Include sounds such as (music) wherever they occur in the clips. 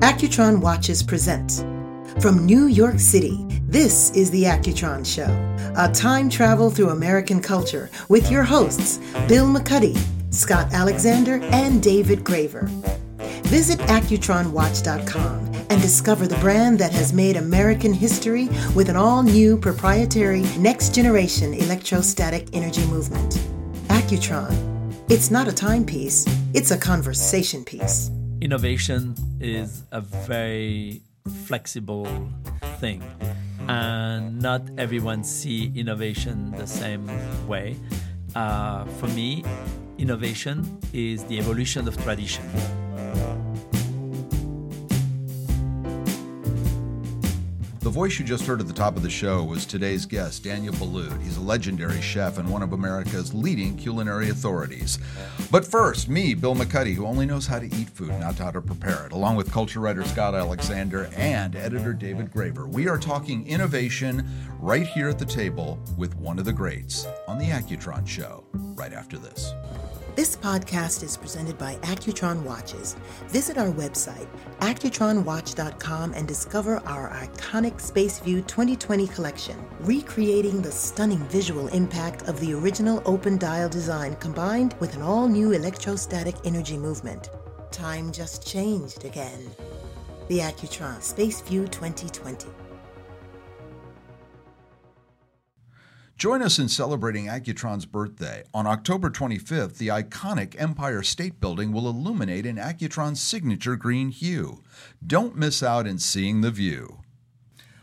Accutron Watches present. From New York City, this is The Accutron Show, a time travel through American culture with your hosts, Bill McCuddy, Scott Alexander, and David Graver. Visit AccutronWatch.com and discover the brand that has made American history with an all new proprietary next generation electrostatic energy movement. Accutron. It's not a timepiece, it's a conversation piece. Innovation is a very flexible thing and not everyone see innovation the same way. Uh, for me innovation is the evolution of tradition The voice you just heard at the top of the show was today's guest, Daniel Boulud. He's a legendary chef and one of America's leading culinary authorities. But first, me, Bill McCuddy, who only knows how to eat food, not how to prepare it, along with culture writer Scott Alexander and editor David Graver. We are talking innovation right here at the table with one of the greats on the Accutron Show, right after this. This podcast is presented by Accutron Watches. Visit our website, accutronwatch.com, and discover our iconic Space View 2020 collection, recreating the stunning visual impact of the original open dial design combined with an all new electrostatic energy movement. Time just changed again. The Accutron Space View 2020. Join us in celebrating Accutron's birthday. On October 25th, the iconic Empire State Building will illuminate in Accutron's signature green hue. Don't miss out in seeing the view.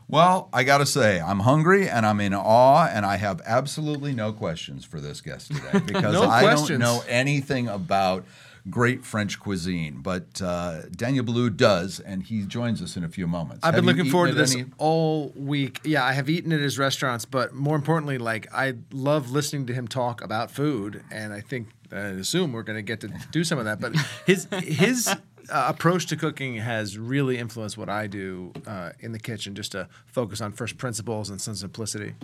Well, I got to say, I'm hungry and I'm in awe, and I have absolutely no questions for this guest today (laughs) because No I questions. don't know anything about great French cuisine. But uh, Daniel Boulud does, and he joins us in a few moments. I've Have been looking forward to this any- all week. Yeah, I have eaten at his restaurants, but more importantly, like I love listening to him talk about food, and I think I assume we're going to get to do some of that. But his his uh, approach to cooking has really influenced what I do uh, in the kitchen, just to focus on first principles and some simplicity.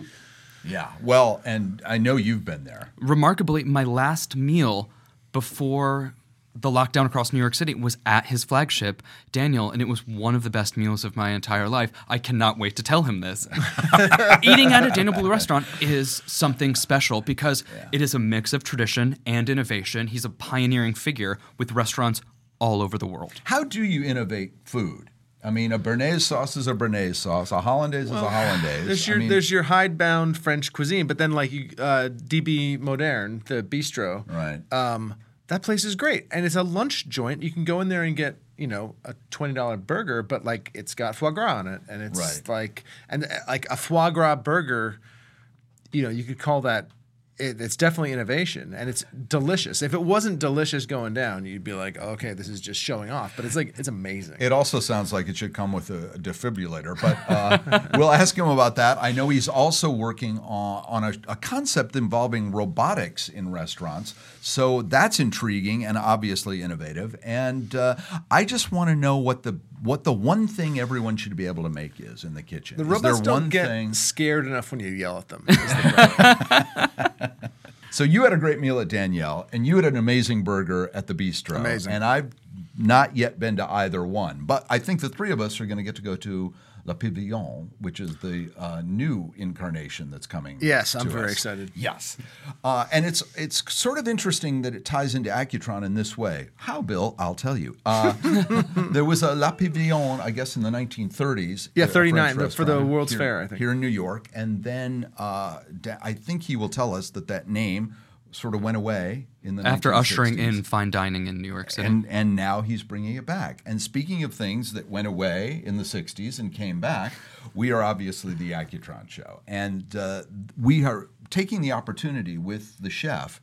Yeah, well, and I know you've been there. remarkably, my last meal before the lockdown across New York City was at his flagship, Daniel, and it was one of the best meals of my entire life. I cannot wait to tell him this. (laughs) Eating at a Daniel Boulud restaurant is something special because it is a mix of tradition and innovation. He's a pioneering figure with restaurants all over the world. How do you innovate food? I mean, a Béarnaise sauce is a Béarnaise sauce. A hollandaise is a hollandaise. There's I your mean, there's your hidebound French cuisine, but then like you, uh, DB Moderne, the bistro, Right. Um, that place is great, and it's a lunch joint. You can go in there and get you know a twenty dollar burger, but like it's got foie gras on it, and it's Right. like and uh, like a foie gras burger. You know, you could call that. It, it's definitely innovation, and it's delicious. If it wasn't delicious going down, you'd be like, okay, this is just showing off. But it's like it's amazing. It also sounds like it should come with a, defibrillator, but uh, (laughs) we'll ask him about that. I know he's also working on, on a, a concept involving robotics in restaurants, so that's intriguing and obviously innovative. And uh, I just want to know what the what the one thing everyone should be able to make is in the kitchen. the robots don't one get thing? scared enough when you yell at them. (laughs) is the problem. So you had a great meal at Danielle, and you had an amazing burger at the Bistro. Amazing. And I've not yet been to either one, but I think the three of us are going to get to go to La Pavillon, which is the uh, new incarnation that's coming. Yes, I'm very us. excited. Yes, uh, and it's it's sort of interesting that it ties into Accutron in this way. How, Bill? I'll tell you. Uh, (laughs) there was a La Pavillon, I guess, in the 1930s. Yeah, 39, the- for the World's here- Fair, I think. Here in New York, and then uh, da- I think he will tell us that that name sort of went away in the After ushering in fine dining in New York City. And and now he's bringing it back. And speaking of things that went away in the '60s and came back, we are obviously the Accutron Show, and uh, we are taking the opportunity with the chef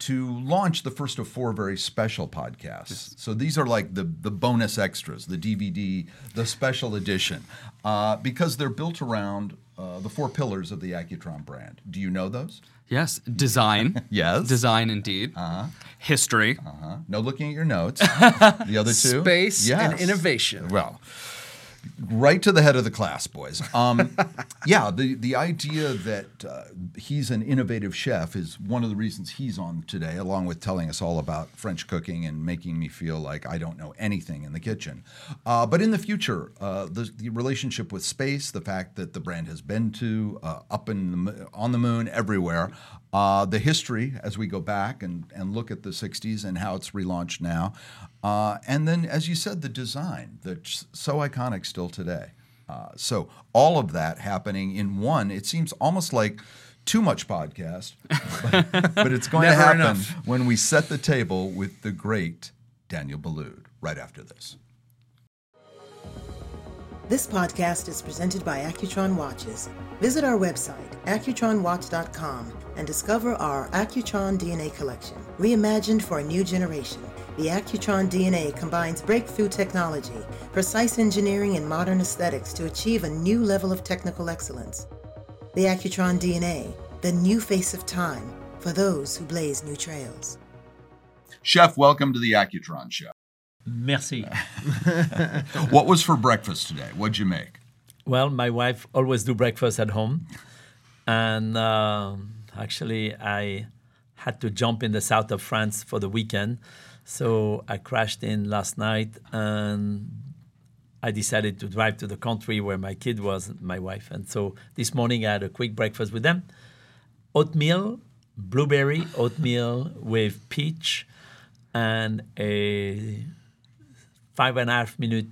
to launch the first of four very special podcasts. So these are like the the bonus extras, the DVD, the special edition, uh, because they're built around. Uh, the four pillars of the Accutron brand. Do you know those? Yes, design. (laughs) Yes. Design indeed. History. Uh-huh. No looking at your notes. (laughs) the other two? Space and innovation. Well, right to the head of the class, boys. Um, (laughs) yeah, the the idea that uh, he's an innovative chef is one of the reasons he's on today, along with telling us all about French cooking and making me feel like I don't know anything in the kitchen. Uh, but in the future, uh, the, the relationship with space, the fact that the brand has been to uh, up in the, on the moon, everywhere, uh, the history as we go back and, and look at the 60s and how it's relaunched now. Uh, and then, as you said, the design that's so iconic still today. Uh, so, all of that happening in one, it seems almost like too much podcast, (laughs) but, but it's going to happen enough. when we set the table with the great Daniel Boulud right after this. This podcast is presented by Accutron Watches. Visit our website, accutronwatch.com, and discover our Accutron DNA collection. Reimagined for a new generation, the Accutron DNA combines breakthrough technology, precise engineering, and modern aesthetics to achieve a new level of technical excellence. The Accutron DNA, the new face of time for those who blaze new trails. Chef, welcome to the Accutron Show. Merci. (laughs) What was for breakfast today? What'd you make? Well, my wife always do breakfast at home, and um actually I had to jump in the south of France for the weekend, so I crashed in last night, and I decided to drive to the country where my kid was, my wife, and so this morning I had a quick breakfast with them: oatmeal, blueberry oatmeal with peach, and a five and a half minute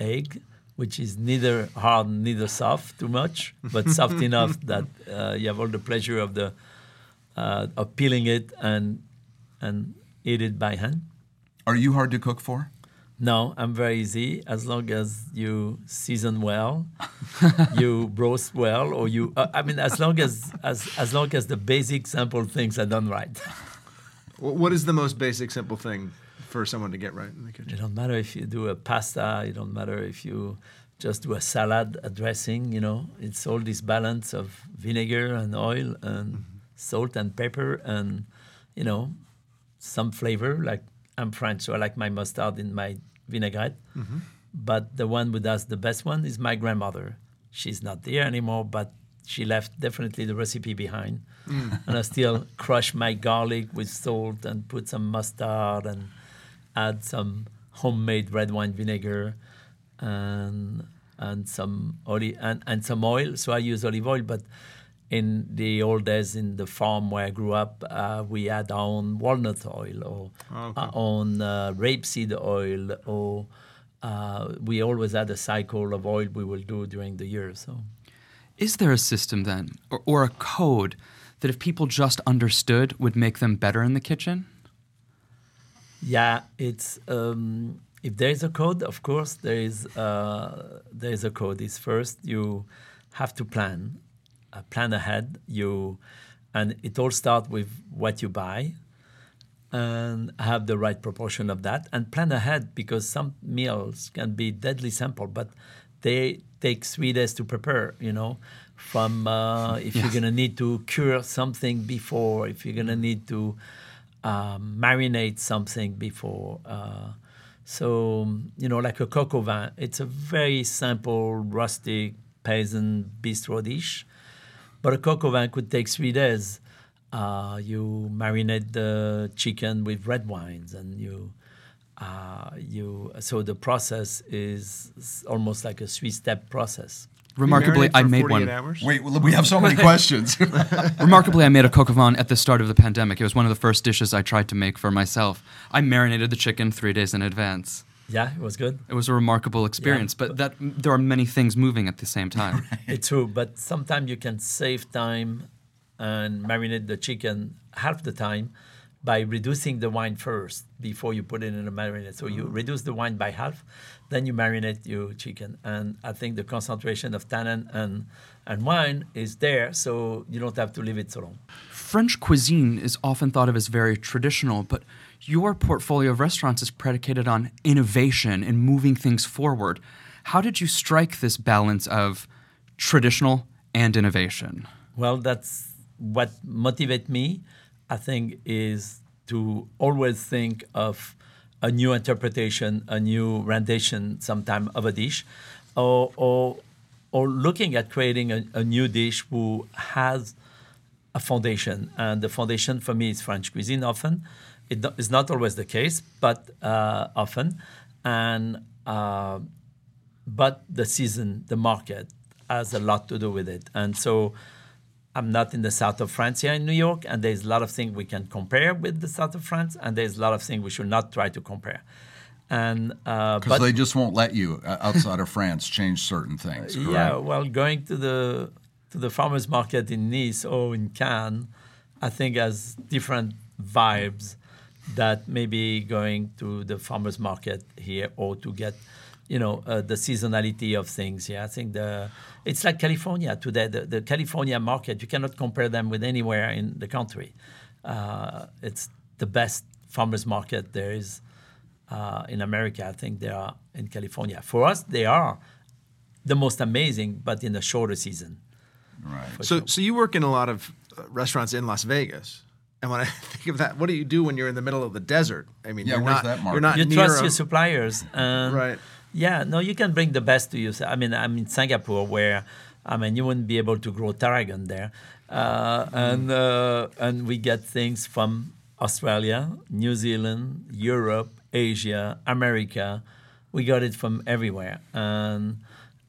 egg, which is neither hard neither soft too much, but soft (laughs) enough that uh, you have all the pleasure of the uh, of peeling it and and eat it by hand. Are you hard to cook for? No, I'm very easy as long as you season well, (laughs) you roast well, or you. Uh, I mean, as long as as as long as the basic simple things are done right. (laughs) What is the most basic, simple thing for someone to get right in the kitchen? It kitchen? don't matter if you do a pasta. It don't matter if you just do a salad, a dressing. You know, it's all this balance of vinegar and oil and salt and pepper and you know some flavor. Like I'm French, so I like my mustard in my vinaigrette. Mm-hmm. But the one who does the best one is my grandmother. She's not there anymore, but she left definitely the recipe behind. Mm. And I still crush my garlic with salt and put some mustard and add some homemade red wine vinegar and and some olive and, and some oil. So I use olive oil, but in the old days in the farm where I grew up, uh, we had our own walnut oil or our own uh, rapeseed oil, or uh, we always had a cycle of oil we will do during the year. So Is there a system then, or, or a code that if people just understood would make them better in the kitchen? Yeah, it's um, if there is a code, of course there is uh, there is a code. Is first you have to plan, uh, plan ahead. You and it all starts with what you buy, and have the right proportion of that, and plan ahead because some meals can be deadly simple, but they take three days to prepare. You know, from uh, if you're gonna need to cure something before, if you're gonna need to um, marinate something before. Uh, so, you know, like a coq au vin, it's a very simple, rustic, peasant bistro dish. But a coq au vin could take three days. Uh, you marinate the chicken with red wines and you. Uh, you so the process is almost like a three-step process. Remarkably, I made one. Hours? Wait, well, we have so many (laughs) questions. (laughs) Remarkably, I made a coq au vin at the start of the pandemic. It was one of the first dishes I tried to make for myself. I marinated the chicken three days in advance. Yeah, it was good. It was a remarkable experience, but that there are many things moving at the same (laughs) time. It's true, but sometimes you can save time and marinate the chicken half the time by reducing the wine first before you put it in the marinade. So you mm. reduce the wine by half, then you marinate your chicken. And I think the concentration of tannin and, and wine is there, so you don't have to leave it so long. French cuisine is often thought of as very traditional, but your portfolio of restaurants is predicated on innovation and moving things forward. How did you strike this balance of traditional and innovation? Well, that's what motivates me. I think is to always think of a new interpretation, a new rendition, sometime of a dish, or or, or looking at creating a, a new dish who has a foundation, and the foundation for me is French cuisine. Often, it do- is not always the case, but uh, often, and uh, but the season, the market has a lot to do with it, and so. I'm not in the south of France here in New York, and there's a lot of things we can compare with the south of France, and there's a lot of things we should not try to compare. And uh, Because but they just won't let you uh, outside of France change certain things. Correct? yeah, well, going to the to the farmers market in Nice or in Cannes, I think has different vibes that maybe going to the farmers market here or to get, you know, uh, the seasonality of things. Yeah, I think the it's like California today. The, the California market you cannot compare them with anywhere in the country. Uh, it's the best farmers market there is uh, in America. I think they are in California. For us, they are the most amazing, but in a shorter season. Right. So, so you work in a lot of uh, restaurants in Las Vegas, and when I (laughs) think of that, what do you do when you're in the middle of the desert? I mean, Yeah, you're not, that You're not you near trust a- your suppliers, and Right. Yeah, no, you can bring the best to you. I mean, I'm in Singapore, where I mean, you wouldn't be able to grow tarragon there, uh, and uh, and we get things from Australia, New Zealand, Europe, Asia, America. We got it from everywhere, and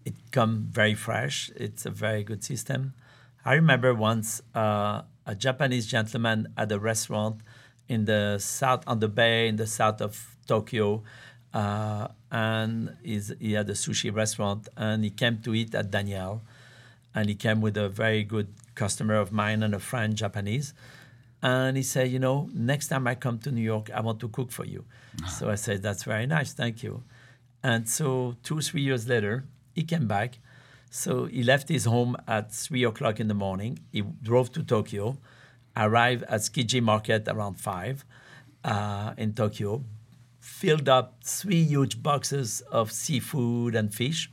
it come very fresh. It's a very good system. I remember once uh, a Japanese gentleman at a restaurant in the south on the bay in the south of Tokyo, uh, and he had a sushi restaurant, and he came to eat at Daniel, and he came with a very good customer of mine and a friend Japanese, and he said, you know, next time I come to New York, I want to cook for you. so I said, that's very nice, thank you. And so two, three years later, he came back. So he left his home at three o'clock in the morning. He drove to Tokyo, arrived at Tsukiji Market around five uh, in Tokyo, filled up three huge boxes of seafood and fish,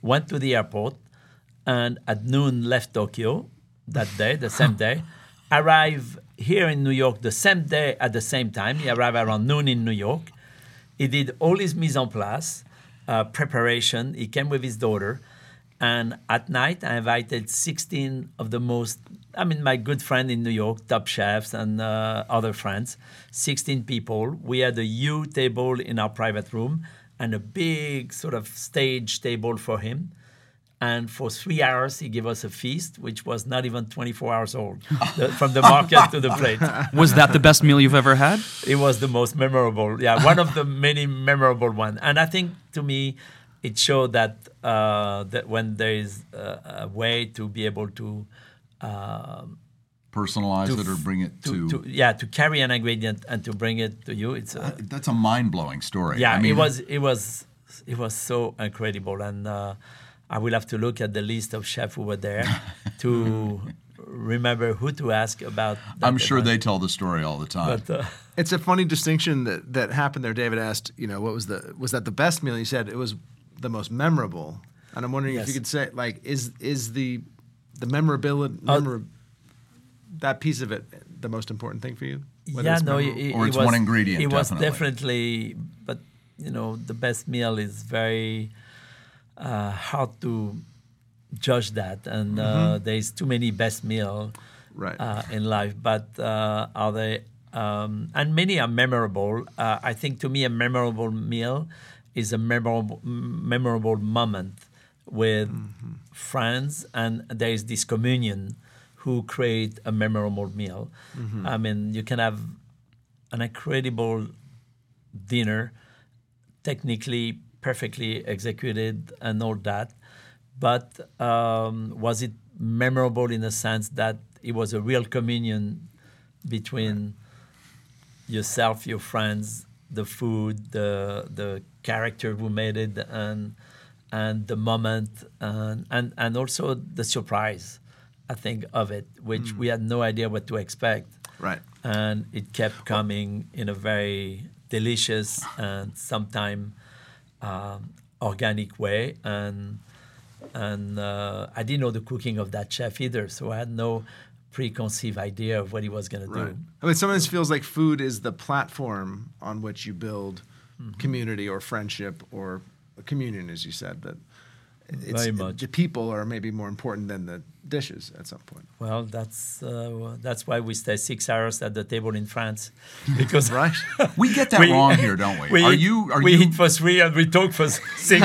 went to the airport, and at noon left Tokyo that day, the same day, (laughs) arrived here in New York the same day at the same time. He arrived around noon in New York. He did all his mise en place, uh, preparation. He came with his daughter. And at night, I invited 16 of the most, I mean, my good friend in New York, top chefs and uh, other friends, 16 people. We had a U table in our private room and a big sort of stage table for him. And for three hours, he gave us a feast, which was not even 24 hours old, the, from the market to the plate. (laughs) Was that the best meal you've ever had? It was the most memorable. Yeah, one of the many memorable ones. And I think to me, it showed that uh, that when there is a, a way to be able to, um Personalize to it or bring it to, to. to yeah to carry an ingredient and to bring it to you, it's a, that's a mind blowing story. yeah. I mean, it was it was it was so incredible, and uh, I will have to look at the list of chefs who were there (laughs) to remember who to ask about. that I'm sure event. they tell the story all the time. But uh, It's a funny distinction that, that happened there. David asked, you know, what was the was that the best meal? You said it was the most memorable, and I'm wondering if you could say like is is the the memorability Uh, that piece of it the most important thing for you? Whether yeah, it's no, memorable? it, Or it it's was, one ingredient, It was definitely. definitely, but you know, the best meal is very uh, hard to judge that, and uh, there's too many best meal Right. uh, in life. But uh, are they? Um, and many are memorable. Uh, I think to me, a memorable meal is a memorable, memorable moment with friends, and there is this communion who create a memorable meal. I mean, you can have an incredible dinner, technically perfectly executed and all that. But um, was it memorable in the sense that it was a real communion between yourself, your friends, the food, the the character who made it, and and the moment, and and, and also the surprise, I think of it, which we had no idea what to expect right. and it kept coming in a very delicious and sometimes um, organic way. And and uh, I didn't know the cooking of that chef either, so I had no preconceived idea of what he was going to do. I mean, sometimes it feels like food is the platform on which you build Mm-hmm. community or friendship or communion, as you said. It's, Very much. the people are maybe more important than the dishes at some point. Well, that's uh, that's why we stay six hours at the table in France, (laughs) because (laughs) Right? We get that (laughs) We- wrong here, don't we? we are eat, you? Are we you? eat for three and we talk for six.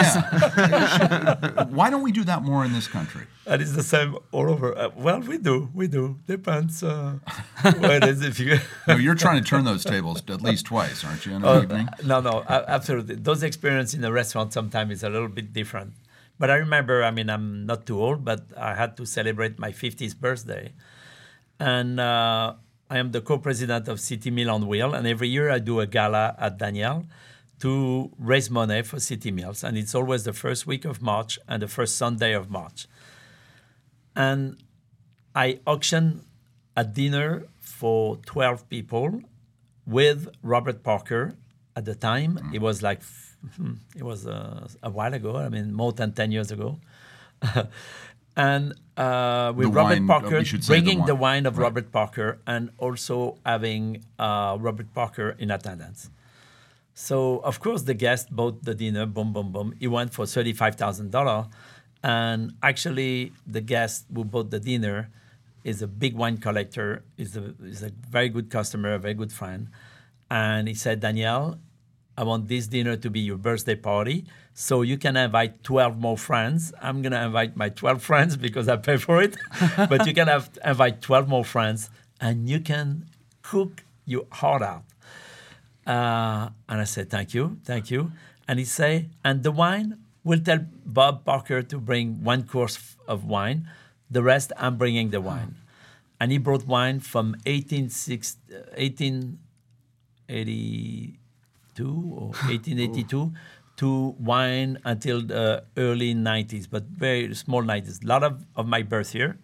Why don't we do that more in this country? And it's the same all over. Uh, well, we do, we do. Depends uh, what it is. If you No, you're trying to turn those tables at least twice, aren't you, in an Uh, evening? no, no, absolutely. Those experience in the restaurant sometimes is a little bit different. But I remember, I mean, I'm not too old, but I had to celebrate my 50th birthday, and uh, I am the co-president of City Meal on Wheel, and every year I do a gala at Daniel to raise money for City Meals, and it's always the first week of March and the first Sunday of March. And I auction a dinner for 12 people with Robert Parker at the time. It was like, it was uh, a while ago, I mean, more than 10 years ago. (laughs) and uh, with The Robert wine- Parker, say the bringing the wine, wine of right. Robert Parker and also having uh, Robert Parker in attendance. So of course the guest bought the dinner, boom, boom, boom. He went for thirty-five thousand dollar, and actually the guest who bought the dinner is a big wine collector. is a is a very good customer, a very good friend, and he said, Danielle, I want this dinner to be your birthday party, so you can invite twelve more friends. I'm gonna invite my twelve friends because I pay for it, (laughs) but you can have invite twelve more friends, and you can cook your heart out. Uh, and I said, thank you, thank you. And he say, and the wine, we'll tell Bob Parker to bring one course of wine. The rest, I'm bringing the wine. And he brought wine from 1860, uh, 1882 or (laughs) 1882 to wine until the early 90s, but very small 90s. A lot of, of my birth year,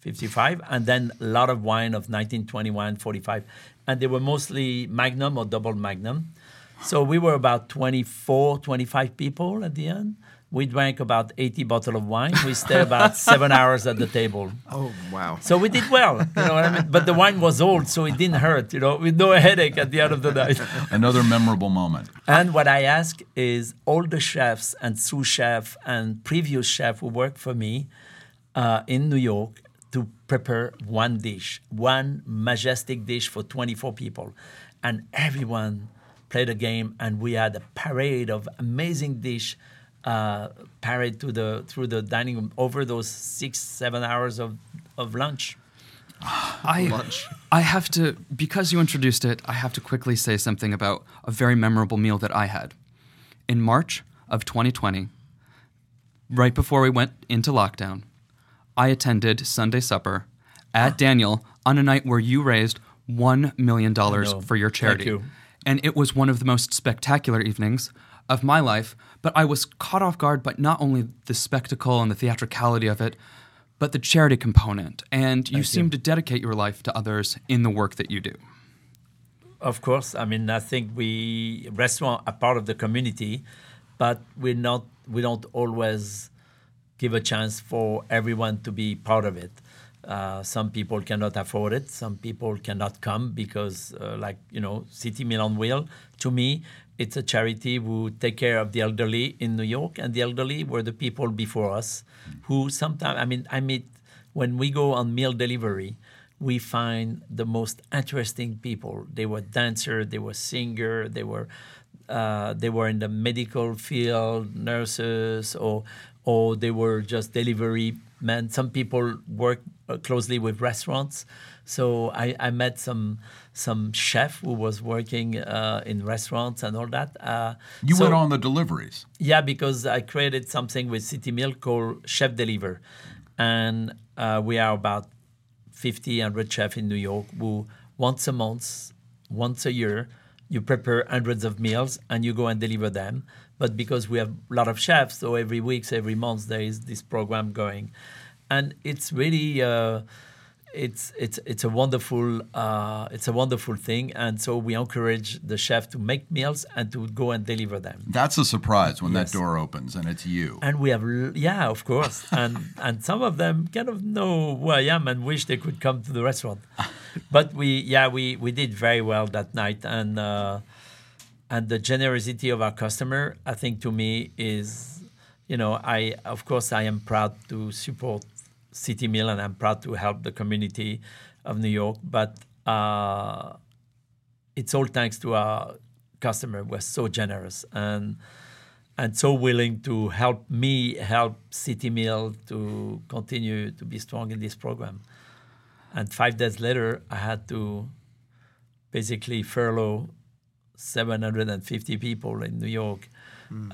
55, and then a lot of wine of 1921, 45. And they were mostly Magnum or double Magnum. So we were about 24, 25 people at the end. We drank about 80 bottles of wine. We stayed about (laughs) seven hours at the table. Oh, wow. So we did well, you know what I mean? But the wine was old, so it didn't hurt, you know, with no (laughs) headache at the end of the night. Another memorable moment. And what I ask is all the chefs and sous chef and previous chef who worked for me uh, in New York to prepare one dish, one majestic dish for 24 people. And everyone played a game, and we had a parade of amazing dish uh, parade to the through the dining room over those six seven hours of, of lunch. I, Lunch. I have to, because you introduced it, I have to quickly say something about a very memorable meal that I had. In March of 2020, right before we went into lockdown, I attended Sunday supper at (gasps) Daniel on a night where you raised $1 million for your Thank charity. you. And it was one of the most spectacular evenings of my life, but I was caught off guard by not only the spectacle and the theatricality of it, but the charity component. And you seem to dedicate your life to others in the work that you do. Of course, I mean I think we restaurant are part of the community, but we're not. We don't always give a chance for everyone to be part of it. Uh, some people cannot afford it. Some people cannot come because, uh, like you know, City Meal will. To me, it's a charity who take care of the elderly in New York, and the elderly were the people before us, who sometimes. I mean, I meet when we go on meal delivery we find the most interesting people. They were dancer, they were singer, they were uh, they were in the medical field, nurses, or or they were just delivery men. Some people work closely with restaurants. So I, I met some some chef who was working uh, in restaurants and all that. Uh, You so- went on the deliveries. yeah, because I created something with City Meal called Chef Deliver. And uh, we are about 50, 100 chefs in New York who once a month, once a year, you prepare hundreds of meals and you go and deliver them. But because we have a lot of chefs, so every week, every month, there is this program going. And it's really, uh, it's it's it's a wonderful uh, it's a wonderful thing, and so we encourage the chef to make meals and to go and deliver them. That's a surprise when Yes. that door opens and it's you. And we have yeah, of course, (laughs) and and some of them kind of know who I am and wish they could come to the restaurant. (laughs) But we yeah we we did very well that night, and uh, and the generosity of our customer, I think to me is, you know, I of course I am proud to support City Mill and I'm proud to help the community of New York, but uh, it's all thanks to our customer who was so generous and and so willing to help me help City Mill to continue to be strong in this program. And five days later, I had to basically furlough 750 people in New York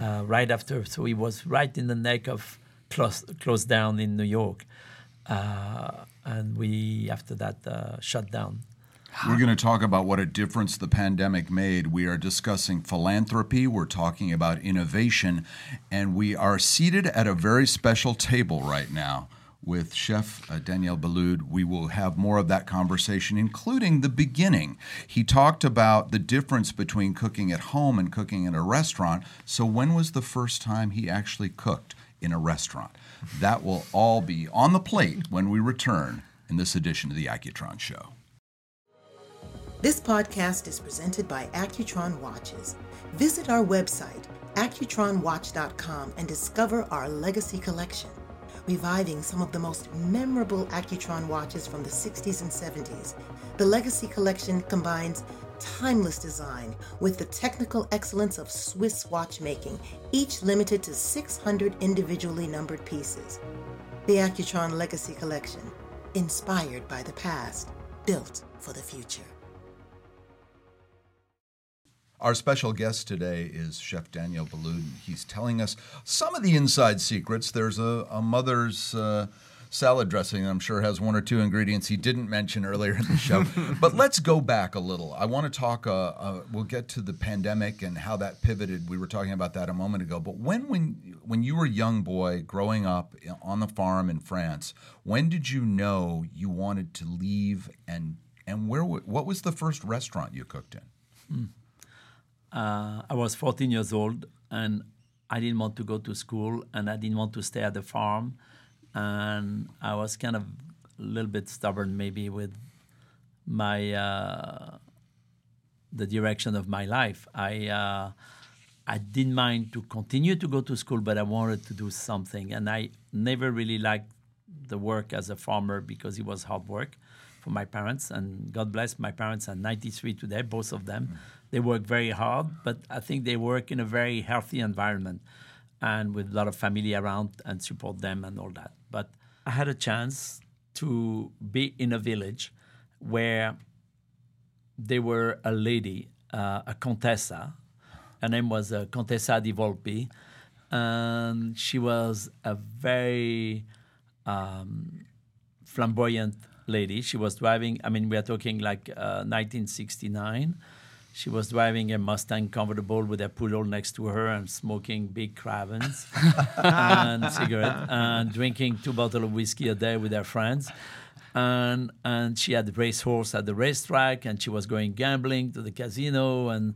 uh, right after. So it was right in the neck of close, close down in New York. Uh, and we, after that, uh, shut down. We're going to talk about what a difference the pandemic made. We are discussing philanthropy, we're talking about innovation, and we are seated at a very special table right now with Chef uh, Daniel Boulud. We will have more of that conversation, including the beginning. He talked about the difference between cooking at home and cooking in a restaurant. So, when was the first time he actually cooked in a restaurant? That will all be on the plate when we return in this edition of the Accutron Show. This podcast is presented by Accutron Watches. Visit our website, accutronwatch.com, and discover our legacy collection, reviving some of the most memorable Accutron watches from the 60s and 70s. The legacy collection combines timeless design with the technical excellence of Swiss watchmaking, each limited to 600 individually numbered pieces. The Accutron Legacy Collection, inspired by the past, built for the future. Our special guest today is Chef Daniel Boulud. He's telling us some of the inside secrets. There's a, a mother's uh, salad dressing, I'm sure has one or two ingredients he didn't mention earlier in the show. (laughs) but let's go back a little. I want to talk, uh, uh, we'll get to the pandemic and how that pivoted. We were talking about that a moment ago. But when, when, when you were a young boy growing up on the farm in France, when did you know you wanted to leave and, and where, what was the first restaurant you cooked in? uh, I was 14 years old and I didn't want to go to school and I didn't want to stay at the farm. And I was kind of a little bit stubborn, maybe, with my uh, the direction of my life. I uh, I didn't mind to continue to go to school, but I wanted to do something. And I never really liked the work as a farmer because it was hard work for my parents. And God bless my parents are 93 today, both of them. They work very hard, but I think they work in a very healthy environment and with a lot of family around and support them and all that. But I had a chance to be in a village where there were a lady, uh, a contessa. Her name was uh, Contessa di Volpi, and she was a very um, flamboyant lady. She was driving. I mean, we are talking like uh, 1969. She was driving a Mustang convertible with a poodle next to her and smoking big cravens and (laughs) cigarette and drinking two bottles of whiskey a day with her friends. And and she had a racehorse at the racetrack, and she was going gambling to the casino, and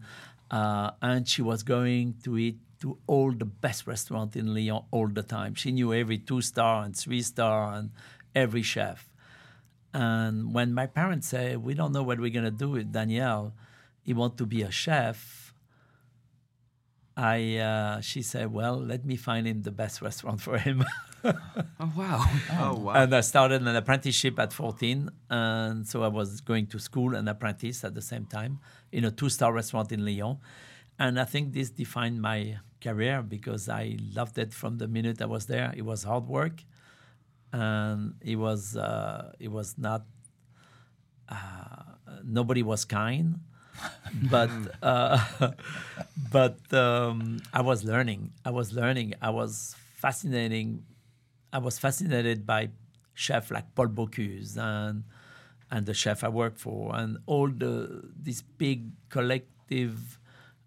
uh, and she was going to eat to all the best restaurant in Lyon all the time. She knew every two star and three star and every chef. And when my parents say, "We don't know what we're gonna do with Danielle," he want to be a chef. I uh, she said, "Well, let me find him the best restaurant for him." (laughs) Oh wow. Oh wow! and I started an apprenticeship at 14, and so I was going to school and apprentice at the same time in a two-star restaurant in Lyon. And I think this defined my career because I loved it from the minute I was there. It was hard work, and it was uh, it was not. Uh, nobody was kind, but uh, (laughs) but um, I was learning. I was learning. I was fascinating. I was fascinated by chefs like Paul Bocuse and and the chef I worked for, and all the this big collective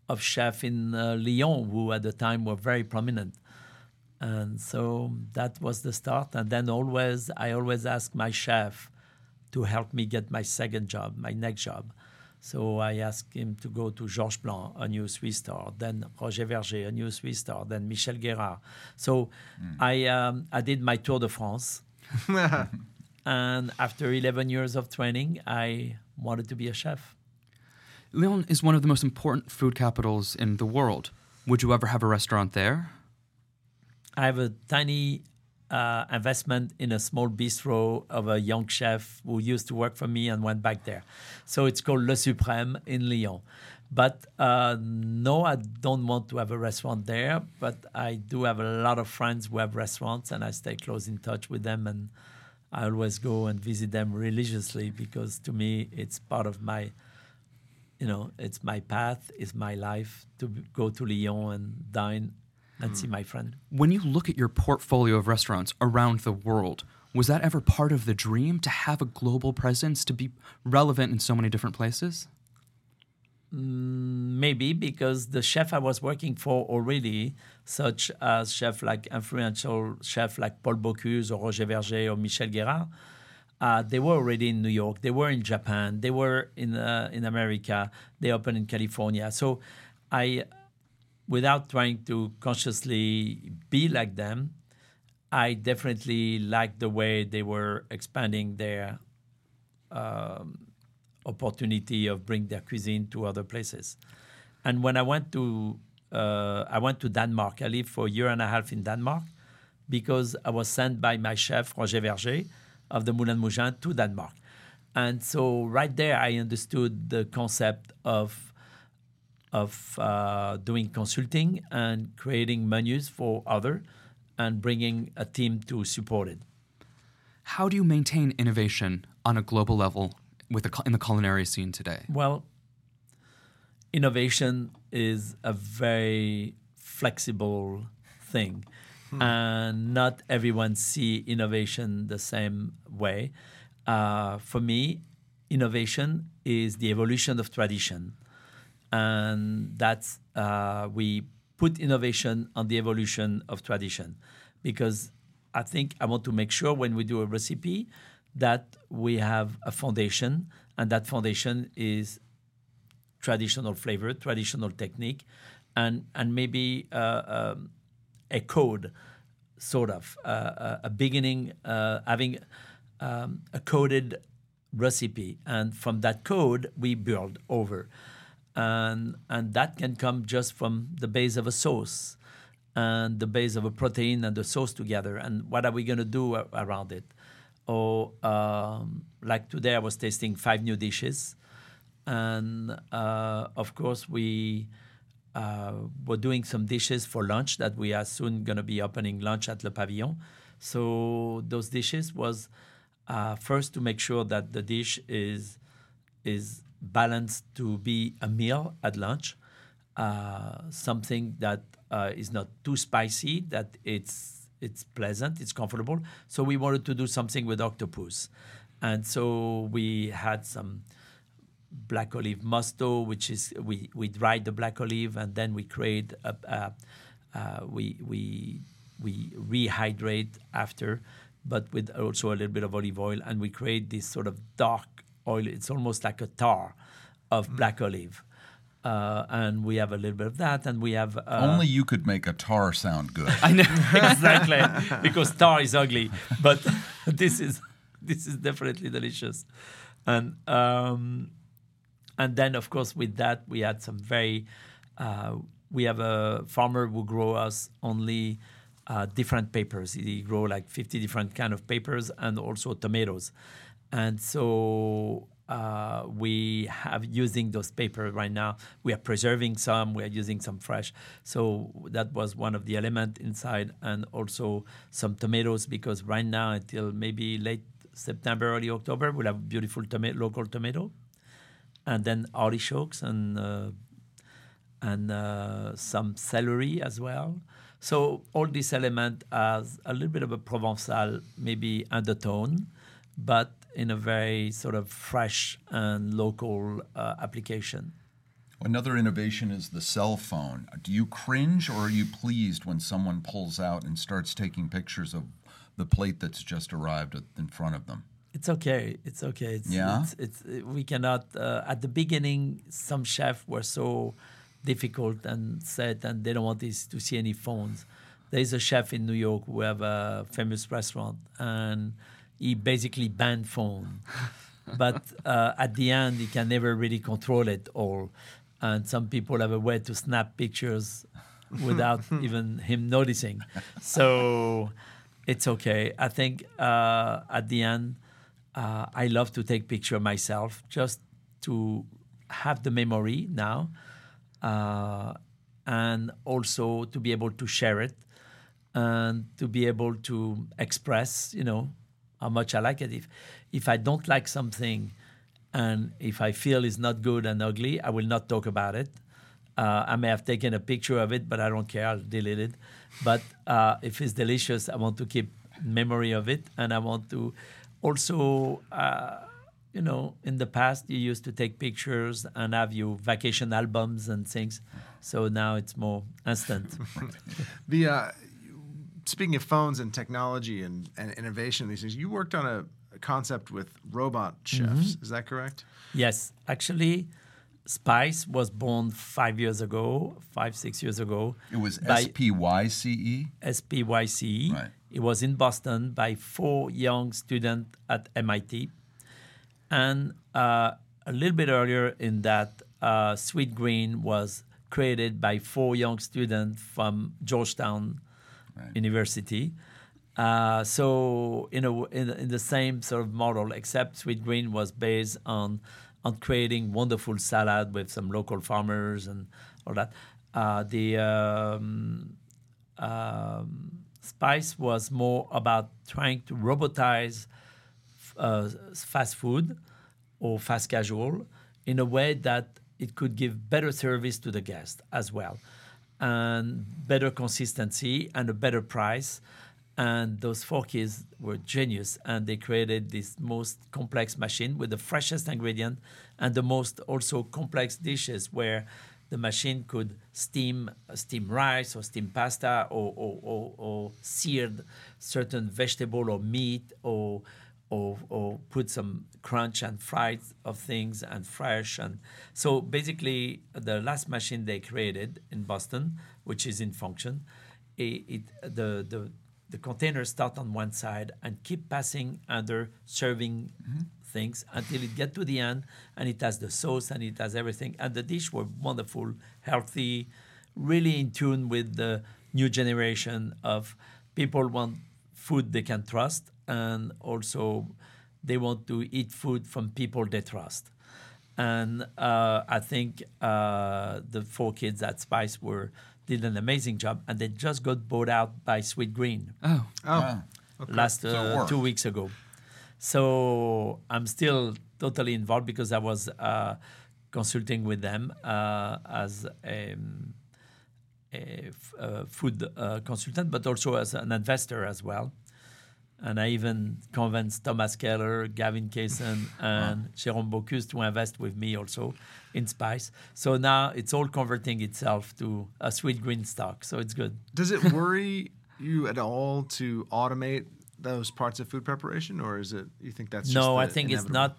of chefs in uh, Lyon who at the time were very prominent. And so that was the start. And then always, I always asked my chef to help me get my second job, my next job. So I asked him to go to Georges Blanc, a new Swiss star, then Roger Vergé, a new Swiss star, then Michel Guérard. So I, um, I did my Tour de France. (laughs) and after 11 years of training, I wanted to be a chef. Lyon is one of the most important food capitals in the world. Would you ever have a restaurant there? I have a tiny uh, investment in a small bistro of a young chef who used to work for me and went back there. So it's called Le Suprême in Lyon. But uh, no, I don't want to have a restaurant there. But I do have a lot of friends who have restaurants, and I stay close in touch with them. And I always go and visit them religiously because to me, it's part of my, you know, it's my path, it's my life to go to Lyon and dine and see my friend. When you look at your portfolio of restaurants around the world, was that ever part of the dream to have a global presence, to be relevant in so many different places? Maybe because the chef I was working for already, such as chef like influential chef like Paul Bocuse or Roger Vergé or Michel Guérard, uh, they were already in New York. They were in Japan. They were in uh, in America. They opened in California. So I, without trying to consciously be like them, I definitely liked the way they were expanding their um, opportunity of bring their cuisine to other places. And when I went to uh, I went to Denmark. I lived for a year and a half in Denmark because I was sent by my chef Roger Vergé of the Moulin Mougin to Denmark. And so right there, I understood the concept of of uh, doing consulting and creating menus for other, and bringing a team to support it. How do you maintain innovation on a global level with the, in the culinary scene today? Well, innovation is a very flexible thing, and not everyone see innovation the same way. Uh, for me, innovation is the evolution of tradition, and that's uh, we put innovation on the evolution of tradition, because I think I want to make sure when we do a recipe that we have a foundation, and that foundation is traditional flavor, traditional technique, and and maybe uh, um, a code, sort of uh, a, a beginning, uh, having um, a coded recipe, and from that code we build over, and and that can come just from the base of a sauce, and the base of a protein and the sauce together, and what are we going to do around it? Or um, like today, I was tasting five new dishes and uh, of course we uh, were doing some dishes for lunch that we are soon going to be opening lunch at Le Pavillon. So those dishes was uh, first to make sure that the dish is is balanced to be a meal at lunch, uh, something that uh, is not too spicy, that it's it's pleasant, it's comfortable. So we wanted to do something with octopus, and so we had some black olive musto, which is we, we dry the black olive and then we create a, a, uh, we we we rehydrate after, but with also a little bit of olive oil, and we create this sort of dark oil. It's almost like a tar of black olive, uh, and we have a little bit of that, and we have uh, Only you could make a tar sound good. (laughs) I know. (laughs) exactly because tar is ugly, but (laughs) this is this is definitely delicious, and um, and then of course with that we had some very uh, we have a farmer who grow us only uh, different papers. He grow like fifty different kind of papers and also tomatoes, and so. Uh, we have using those papers right now. We are preserving some. We are using some fresh. So that was one of the element inside, and also some tomatoes because right now until maybe late September, early October, we'll have beautiful local tomato, and then artichokes and uh, and uh, some celery as well. So all this element has a little bit of a Provençal maybe undertone, but in a very sort of fresh and local uh, application. Another innovation is the cell phone. Do you cringe or are you pleased when someone pulls out and starts taking pictures of the plate that's just arrived in front of them? It's okay. It's okay. It's, Yeah? It's, it's we cannot. Uh, at the beginning, some chefs were so difficult and said, and they don't want this to see any phones. There is a chef in New York who have a famous restaurant, and he basically banned phone. (laughs) but uh, at the end, he can never really control it all. And some people have a way to snap pictures without (laughs) even him noticing. So it's okay. I think uh, at the end, uh, I love to take picture myself just to have the memory now, uh, and also to be able to share it and to be able to express, you know, how much I like it. If if I don't like something, and if I feel it's not good and ugly, I will not talk about it. Uh, I may have taken a picture of it, but I don't care. I'll delete it. But uh, if it's delicious, I want to keep memory of it, and I want to also, uh, you know, in the past you used to take pictures and have your vacation albums and things. So now it's more instant. (laughs) The uh, speaking of phones and technology and, and innovation, these things, you worked on a, a concept with robot chefs. Mm-hmm. Is that correct? Yes, actually, Spyce was born five years ago, five six years ago. It was by S P Y C E. SPYCE. Right. It was in Boston by four young students at MIT, and uh, a little bit earlier in that, uh, Sweet Green was created by four young students from Georgetown University. Uh, so in, a, in in the same sort of model, except Sweet Green was based on on creating wonderful salad with some local farmers and all that. Uh, the um, um, Spyce was more about trying to robotize uh, fast food or fast casual in a way that it could give better service to the guest as well and better consistency and a better price. And those four kids were genius and they created this most complex machine with the freshest ingredient and the most also complex dishes where the machine could steam steam rice or steam pasta or, or, or, or seared certain vegetable or meat or or, or put some crunch and fried of things and fresh and so basically the last machine they created in Boston, which is in function, it, it the the the containers start on one side and keep passing under serving mm-hmm. things until it get to the end and it has the sauce and it has everything and the dish were wonderful healthy really in tune with the new generation of people want food they can trust and also they want to eat food from people they trust and uh, I think uh, the four kids at Spyce were did an amazing job, and they just got bought out by Sweet Green Oh, Oh, last So it uh, worked. two weeks ago. So I'm still totally involved because I was uh, consulting with them uh, as a, a f- uh, food uh, consultant, but also as an investor as well. And I even convinced Thomas Keller, Gavin Kaysen, and Jérôme Bocuse to invest with me also in Spyce. So now it's all converting itself to a sweet green stock. So it's good. Does it (laughs) worry you at all to automate those parts of food preparation, or is it you think that's just no i think it's not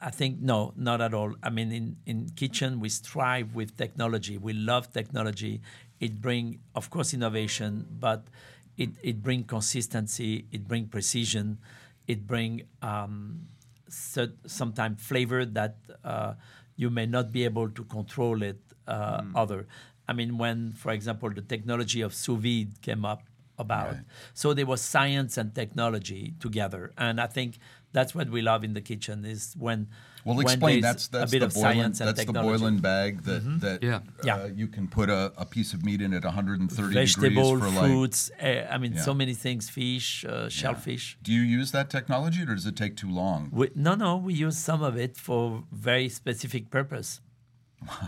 i think no not at all i mean in, in kitchen we strive with technology we love technology it bring of course innovation but it, it bring consistency it bring precision it bring um, so, sometimes flavor that uh, you may not be able to control it uh, other i mean when for example the technology of sous vide came up about. Right. So there was science and technology together, and I think that's what we love in the kitchen is when. Well, when explain. there's That's that's a bit the of boiling. science and That's the technology. Mm-hmm. boiling bag that that Yeah. Uh, you can put a, a piece of meat in at 130 Vegetable, degrees for like. fruits. uh, I mean, Yeah. so many things: fish, uh, shellfish. Do you use that technology, or does it take too long? We, no, no, we use some of it for very specific purpose. (laughs)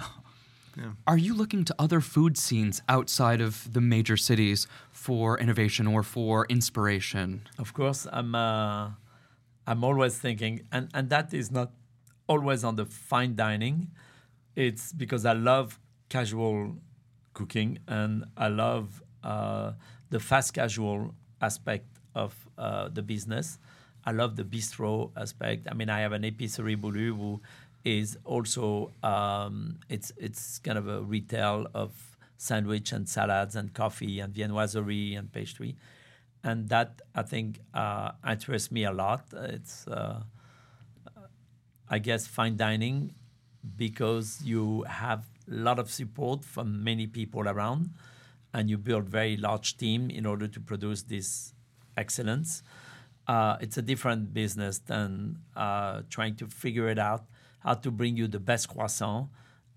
Are you looking to other food scenes outside of the major cities for innovation or for inspiration? Of course, I'm. Uh, I'm always thinking, and and that is not always on the fine dining. It's because I love casual cooking and I love uh, the fast casual aspect of uh, the business. I love the bistro aspect. I mean, I have an épicerie Boulud who is also um, it's it's kind of a retail of sandwich and salads and coffee and viennoiserie and pastry, and that I think uh, interests me a lot. It's uh, I guess fine dining because you have a lot of support from many people around and you build very large team in order to produce this excellence. Uh, it's a different business than uh, trying to figure it out how to bring you the best croissant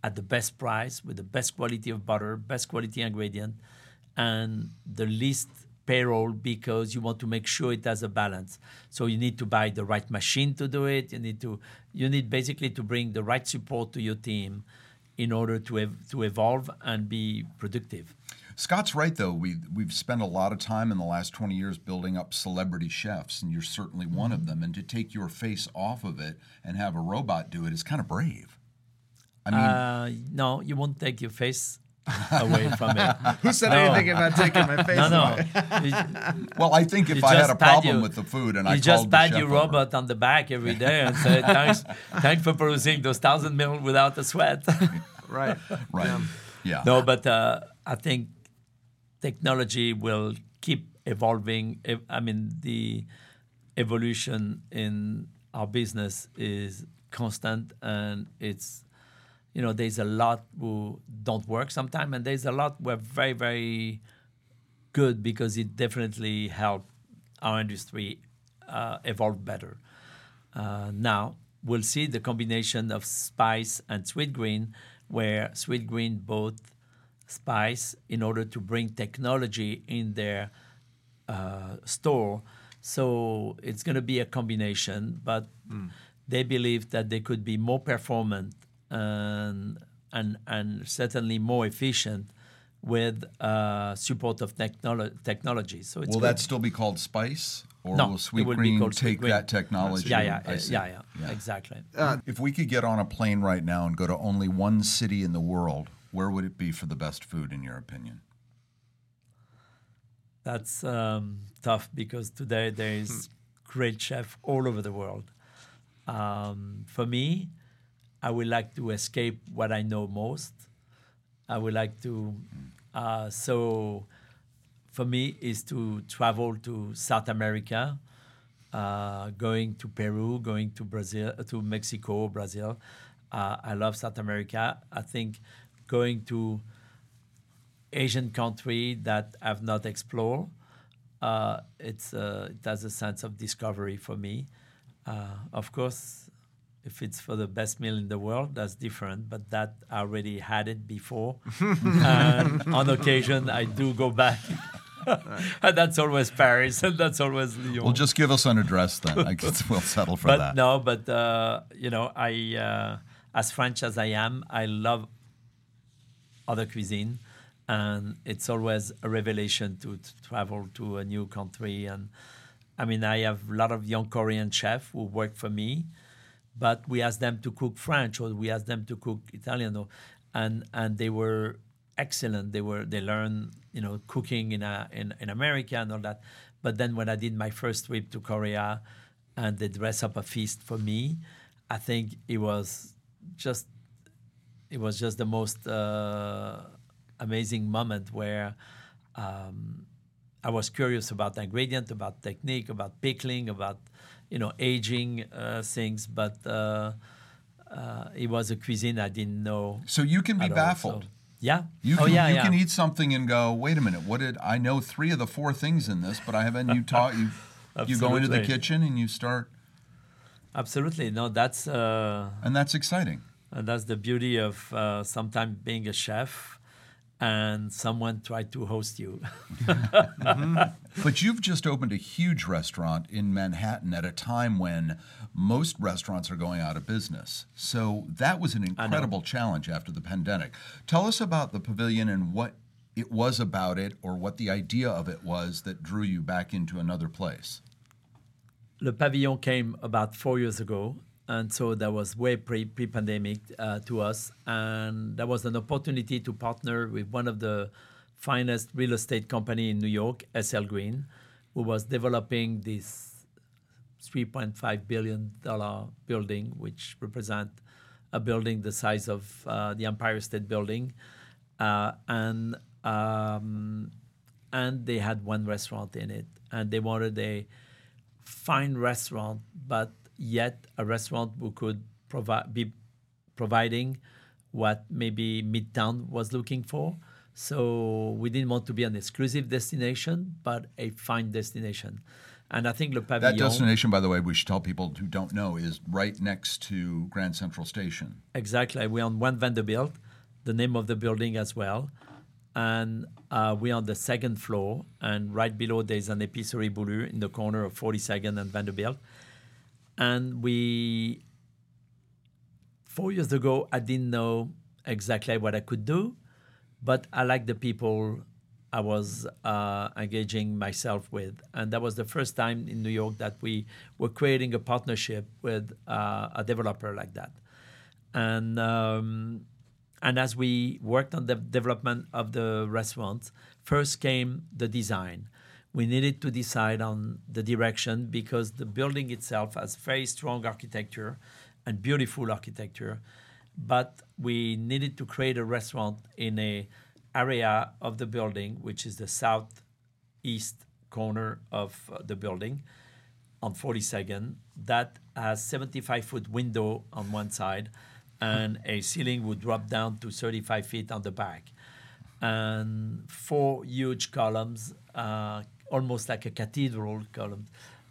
at the best price with the best quality of butter best quality ingredient and the least payroll because you want to make sure it has a balance. So you need to buy the right machine to do it. You need to you need basically to bring the right support to your team in order to ev- to evolve and be productive. Scott's right, though. We we've spent a lot of time in the last twenty years building up celebrity chefs, and you're certainly one of them. And to take your face off of it and have a robot do it is kind of brave. I mean, uh, no, you won't take your face away from it. (laughs) Who said no. anything about taking my (laughs) face no, no. away? well, I think if I had a problem you, with the food and I just pat your robot over. on the back every day and say thanks, (laughs) thanks for producing those thousand mil without a sweat. right. Right. Yeah. yeah. No, but uh, I think technology will keep evolving. I mean, the evolution in our business is constant and it's you know, there's a lot who don't work sometimes, and there's a lot who are very, very good because it definitely helped our industry uh, evolve better. Uh, now we'll see the combination of spyce and sweet green, where sweet green bought spyce in order to bring technology in their uh, store. So it's going to be a combination, but mm. they believe that they could be more performant and and and certainly more efficient with uh, support of technolo- technology. So will good. that still be called Spyce, or no, will Sweetgreen take Sweet that technology? Yeah, yeah, yeah, yeah, yeah, exactly. Uh, if we could get on a plane right now and go to only one city in the world, where would it be for the best food, in your opinion? That's um, tough because today there is hmm. great chef all over the world. Um, for me, I would like to escape what I know most. I would like to, uh, so for me, is to travel to South America, uh, going to Peru, going to Brazil, to Mexico, Brazil. Uh, I love South America. I think going to Asian country that I've not explored, uh, it's uh, it has a sense of discovery for me. Uh, of course, if it's for the best meal in the world, that's different. But that I already had it before, (laughs) and on occasion I do go back. (laughs) and that's always Paris, and that's always Lyon. Well, just give us an address then. I guess (laughs) we'll settle for but that. No, but uh, you know, I uh, as French as I am, I love other cuisine, and it's always a revelation to, to travel to a new country. And I mean, I have a lot of young Korean chefs who work for me but we asked them to cook French or we asked them to cook Italian, and and they were excellent. They were they learned you know cooking in a, in in America and all that. But then when I did my first trip to Korea, and they dress up a feast for me, I think it was just it was just the most uh, amazing moment where. Um, I was curious about the ingredient, about technique, about pickling, about you know, aging uh, things, but uh, uh, it was a cuisine I didn't know. So you can be baffled. All, so, yeah. You oh, can, yeah, you yeah. can eat something and go, wait a minute, what did I know three of the four things in this, but I haven't you taught you (laughs) you go into the kitchen and you start Absolutely. No, that's uh, and that's exciting. And that's the beauty of uh, sometimes being a chef and someone tried to host you. mm-hmm. (laughs) But you've just opened a huge restaurant in Manhattan at a time when most restaurants are going out of business. So that was an incredible challenge after the pandemic. Tell us about the pavilion and what it was about it or what the idea of it was that drew you back into another place. Le Pavillon came about four years ago and so that was way pre pre pandemic uh, to us, and that was an opportunity to partner with one of the finest real estate company in New York, SL Green, who was developing this 3.5 billion dollar building, which represent a building the size of uh, the Empire State Building, uh, and um, and they had one restaurant in it, and they wanted a fine restaurant, but yet a restaurant who could provide be providing what maybe Midtown was looking for. So we didn't want to be an exclusive destination, but a fine destination. And I think Le Pavillon. That destination, by the way, we should tell people who don't know, is right next to Grand Central Station. Exactly. We're on One Vanderbilt, the name of the building as well. And uh, we're on the second floor, and right below there's an Épicerie Boulud in the corner of 42nd and Vanderbilt. And we, four years ago, I didn't know exactly what I could do, but I like the people I was uh, engaging myself with. And that was the first time in New York that we were creating a partnership with uh, a developer like that. And, um, and as we worked on the development of the restaurant, first came the design. We needed to decide on the direction because the building itself has very strong architecture and beautiful architecture. But we needed to create a restaurant in a area of the building, which is the southeast corner of uh, the building on 42nd, that has 75 foot window on one side and a ceiling would drop down to 35 feet on the back. And four huge columns, uh, almost like a cathedral column,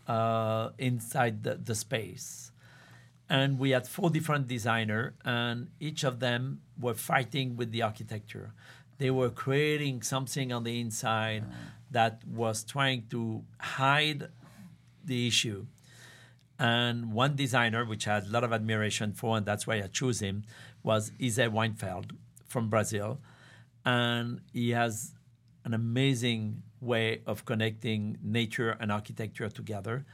uh, inside the, the space and we had four different designers and each of them were fighting with the architecture they were creating something on the inside that was trying to hide the issue. And one designer, which I had a lot of admiration for, and that's why I chose him, was Isay Weinfeld from Brazil. And he has an amazing way of connecting nature and architecture together.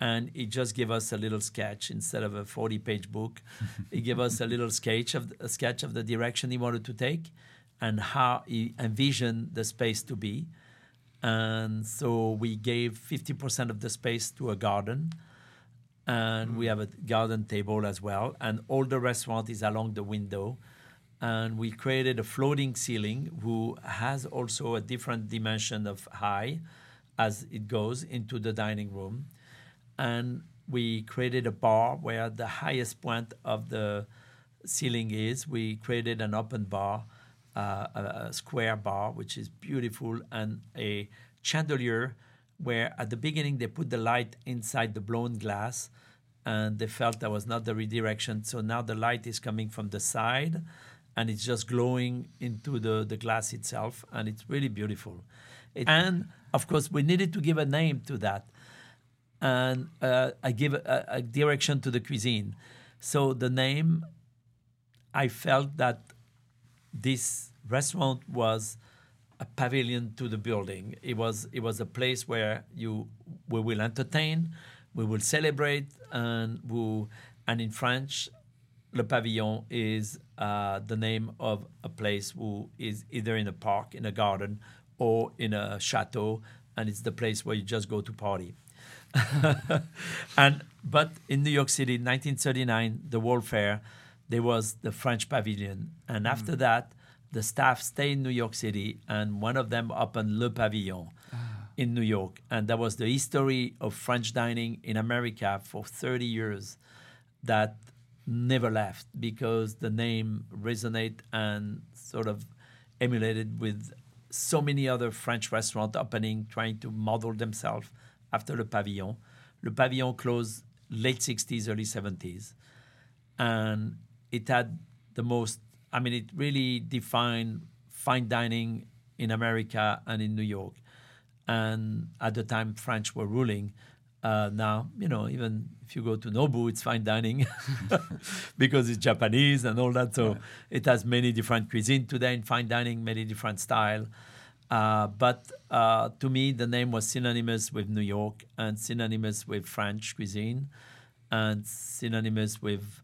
And he just gave us a little sketch instead of a 40 page book. he gave us a little sketch of, a sketch of the direction he wanted to take and how he envisioned the space to be. And so we gave 50% of the space to a garden. And we mm. have a garden table as well. And all the restaurant is along the window. And we created a floating ceiling who has also a different dimension of high as it goes into the dining room. And we created a bar where the highest point of the ceiling is. We created an open bar uh, a, a, square bar, which is beautiful, and a chandelier where at the beginning they put the light inside the blown glass and they felt that was not the redirection. So now the light is coming from the side and it's just glowing into the, the glass itself, and it's really beautiful. It, and of course, we needed to give a name to that, and uh, I give a, a direction to the cuisine. So the name, I felt that this restaurant was a pavilion to the building. It was it was a place where you we will entertain, we will celebrate, and we, and in French, Le Pavillon is uh, the name of a place who is either in a park, in a garden, or in a chateau, and it's the place where you just go to party. (laughs) and but in New York City, 1939, the World Fair, there was the French Pavilion, and after mm. that, the staff stayed in New York City, and one of them opened Le Pavillon ah. in New York, and that was the history of French dining in America for 30 years. That never left because the name resonate and sort of emulated with so many other French restaurants opening, trying to model themselves after Le Pavillon. Le Pavillon closed late 60s, early 70s, and it had the most, I mean, it really defined fine dining in America and in New York. And at the time, French were ruling. Uh, now, you know, even if you go to Nobu, it's fine dining (laughs) because it's Japanese and all that. So it has many different cuisine today in fine dining, many different style. Uh, but uh, to me, the name was synonymous with New York and synonymous with French cuisine and synonymous with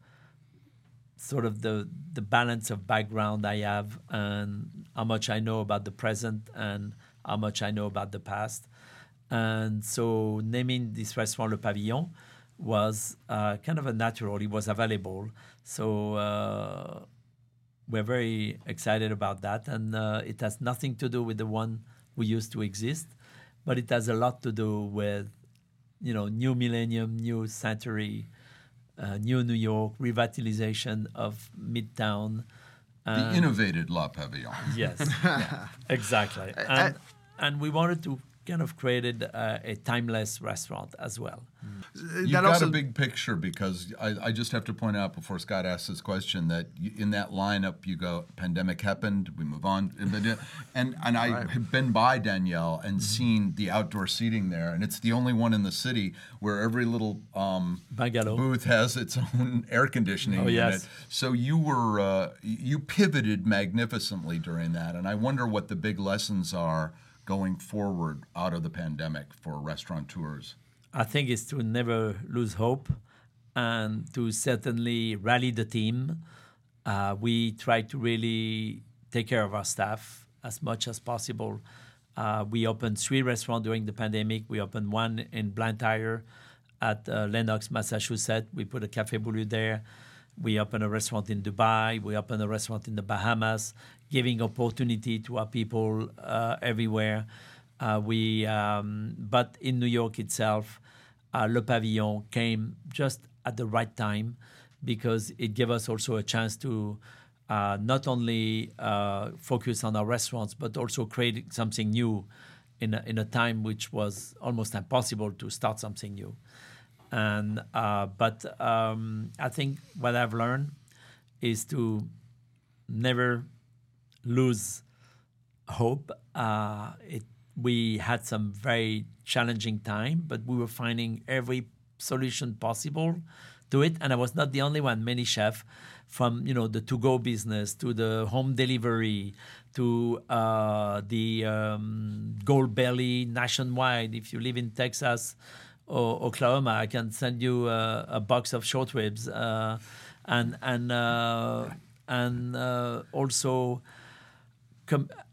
sort of the the balance of background I have and how much I know about the present and how much I know about the past. And so naming this restaurant Le Pavillon was uh, kind of a natural. It was available, so uh, we're very excited about that. And uh, it has nothing to do with the one we used to exist, but it has a lot to do with you know new millennium, new century, uh, new New York, revitalization of Midtown. The innovated La Pavillon. Yes, (laughs) exactly. And, and we wanted to kind of created a, a timeless restaurant as well. You've That got also- a big picture because I, I just have to point out before Scott asks this question that you, in that lineup you go pandemic happened we move on and and I have been by Daniel Mm-hmm. and seen the outdoor seating there and it's the only one in the city where every little um, booth has its own air conditioning Oh, yes. unit. So you were uh, you pivoted magnificently during that and I wonder what the big lessons are going forward out of the pandemic for restaurateurs. I think it's to never lose hope and to certainly rally the team. Uh, we try to really take care of our staff as much as possible. Uh, we opened three restaurants during the pandemic. We opened one in Blantyre at uh, Lenox, Massachusetts. We put a Cafe Boulud there. We opened a restaurant in Dubai. We opened a restaurant in the Bahamas, giving opportunity to our people uh, everywhere. Uh, we, um, but in New York itself, uh, Le Pavillon came just at the right time because it gave us also a chance to uh, not only uh, focus on our restaurants but also create something new in a, in a time which was almost impossible to start something new. And uh, but um, I think what I've learned is to never lose hope. Uh, it, we had some very challenging time, but we were finding every solution possible to it. And I was not the only one. Many chefs, from you know the to-go business to the home delivery to uh, the um, Gold Belly nationwide. If you live in Texas or Oklahoma, I can send you uh, a box of short ribs, uh, and and uh, and uh, also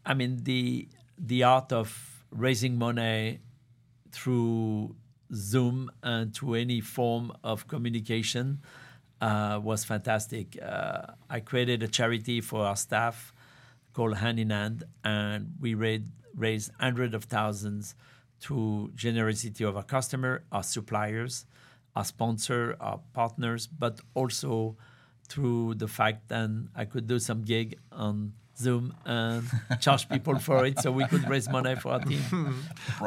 I mean the the art of raising money through Zoom and through any form of communication uh, was fantastic. Uh, I created a charity for our staff called Hand in Hand, and we raised, raised hundreds of thousands through generosity of our customer, our suppliers, our sponsor, our partners, but also through the fact that I could do some gig on Zoom and charge people for it, so we could raise money for our team.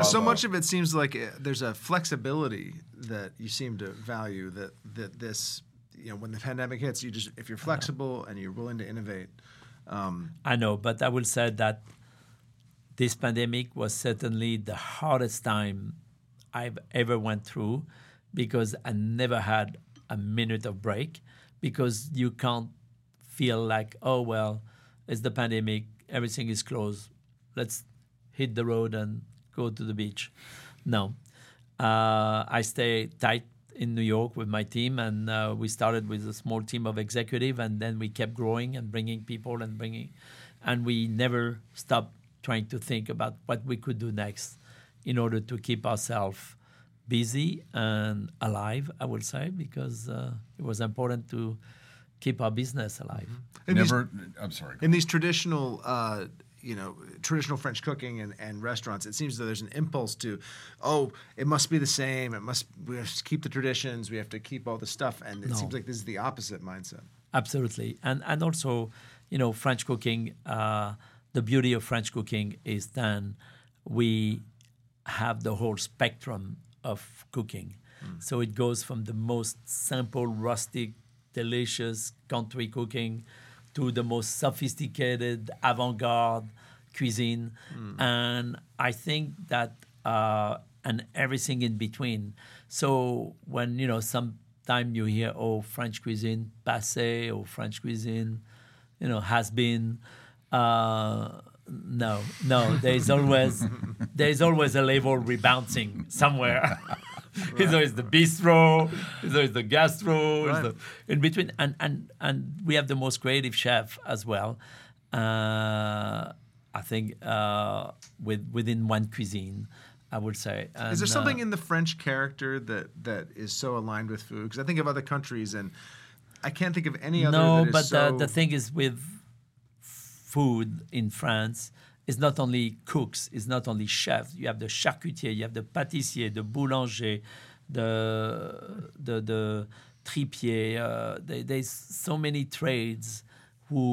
So much of it seems like uh, there's a flexibility that you seem to value. That that this, you know, when the pandemic hits, you just if you're flexible and you're willing to innovate. Um, I know, but I will say that this pandemic was certainly the hardest time I've ever went through because I never had a minute of break because you can't feel like, oh well, it's the pandemic, everything is closed. Let's hit the road and go to the beach. No. Uh, I stay tight in New York with my team, and uh, we started with a small team of executive, and then we kept growing and bringing people and bringing, and we never stopped trying to think about what we could do next in order to keep ourselves busy and alive. I would say because uh, it was important to keep our business alive. in these- Never. I'm sorry. in these traditional uh, you know traditional french cooking and, and restaurants it seems that there's an impulse to oh it must be the same it must we have to keep the traditions we have to keep all the stuff and it No. seems like this is the opposite mindset Absolutely, and and also, you know, French cooking. Uh, the beauty of French cooking is then we have the whole spectrum of cooking. So it goes from the most simple, rustic, delicious country cooking to the most sophisticated, avant-garde cuisine, and I think that uh, and everything in between. So when you know sometime you hear oh French cuisine passé or French cuisine, you know has been. Uh, no, no. There is always (laughs) there is always a label rebouncing somewhere. (laughs) (laughs) It's always the bistro, it's always the gastro, Right. the, in between, and and and we have the most creative chef as well. Uh, I think uh, with within one cuisine, I would say. Is there something uh, in the French character that that is so aligned with food? Because I think of other countries, and I can't think of any other. No, that is but so... the, the thing is with food in France, it's not only cooks, it's not only chefs. You have the charcutier, you have the pâtissier, the boulanger, the the the tripier. Uh, there- there's so many trades who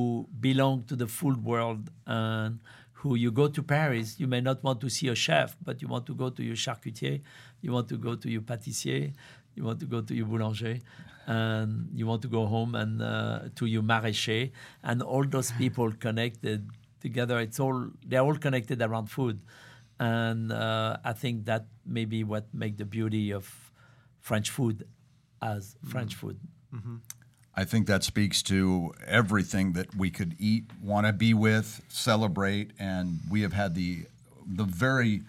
belong to the food world and who you go to Paris, you may not want to see a chef, but you want to go to your charcutier, you want to go to your pâtissier, you want to go to your boulanger, and you want to go home and uh, to your maraîcher, and all those people connected together. It's all they're all connected around food, and uh, I think that may be what make the beauty of French food as French food. I think that speaks to everything that we could eat, want to be with, celebrate, and we have had the the very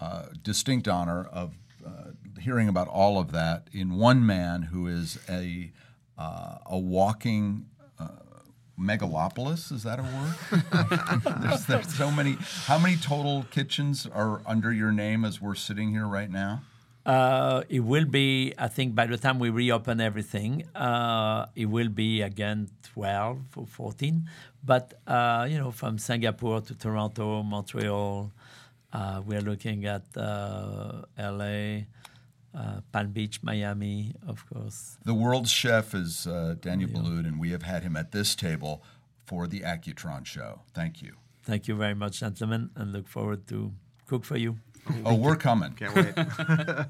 uh, distinct honor of uh, hearing about all of that in one man who is a uh, a walking. Megalopolis is that a word? (laughs) (laughs) there's, there's so many. How many total kitchens are under your name as we're sitting here right now? Uh, it will be, I think, by the time we reopen everything, uh, it will be again 12 or 14. But, uh, you know, from Singapore to Toronto, Montreal, uh, we're looking at uh, LA, uh, Palm Beach, Miami, of course. The world's chef is uh, Daniel Boulud, and we have had him at this table for the Accutron show. Thank you. Thank you very much, gentlemen, and look forward to cook for you. Oh, we're coming. Can't wait. (laughs)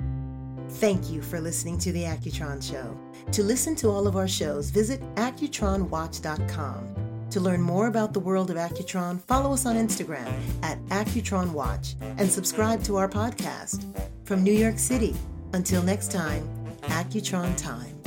(laughs) Thank you for listening to The Accutron Show. To listen to all of our shows, visit AccutronWatch.com. To learn more about the world of Accutron, follow us on Instagram at Accutron Watch and subscribe to our podcast. From New York City, until next time, Accutron Time.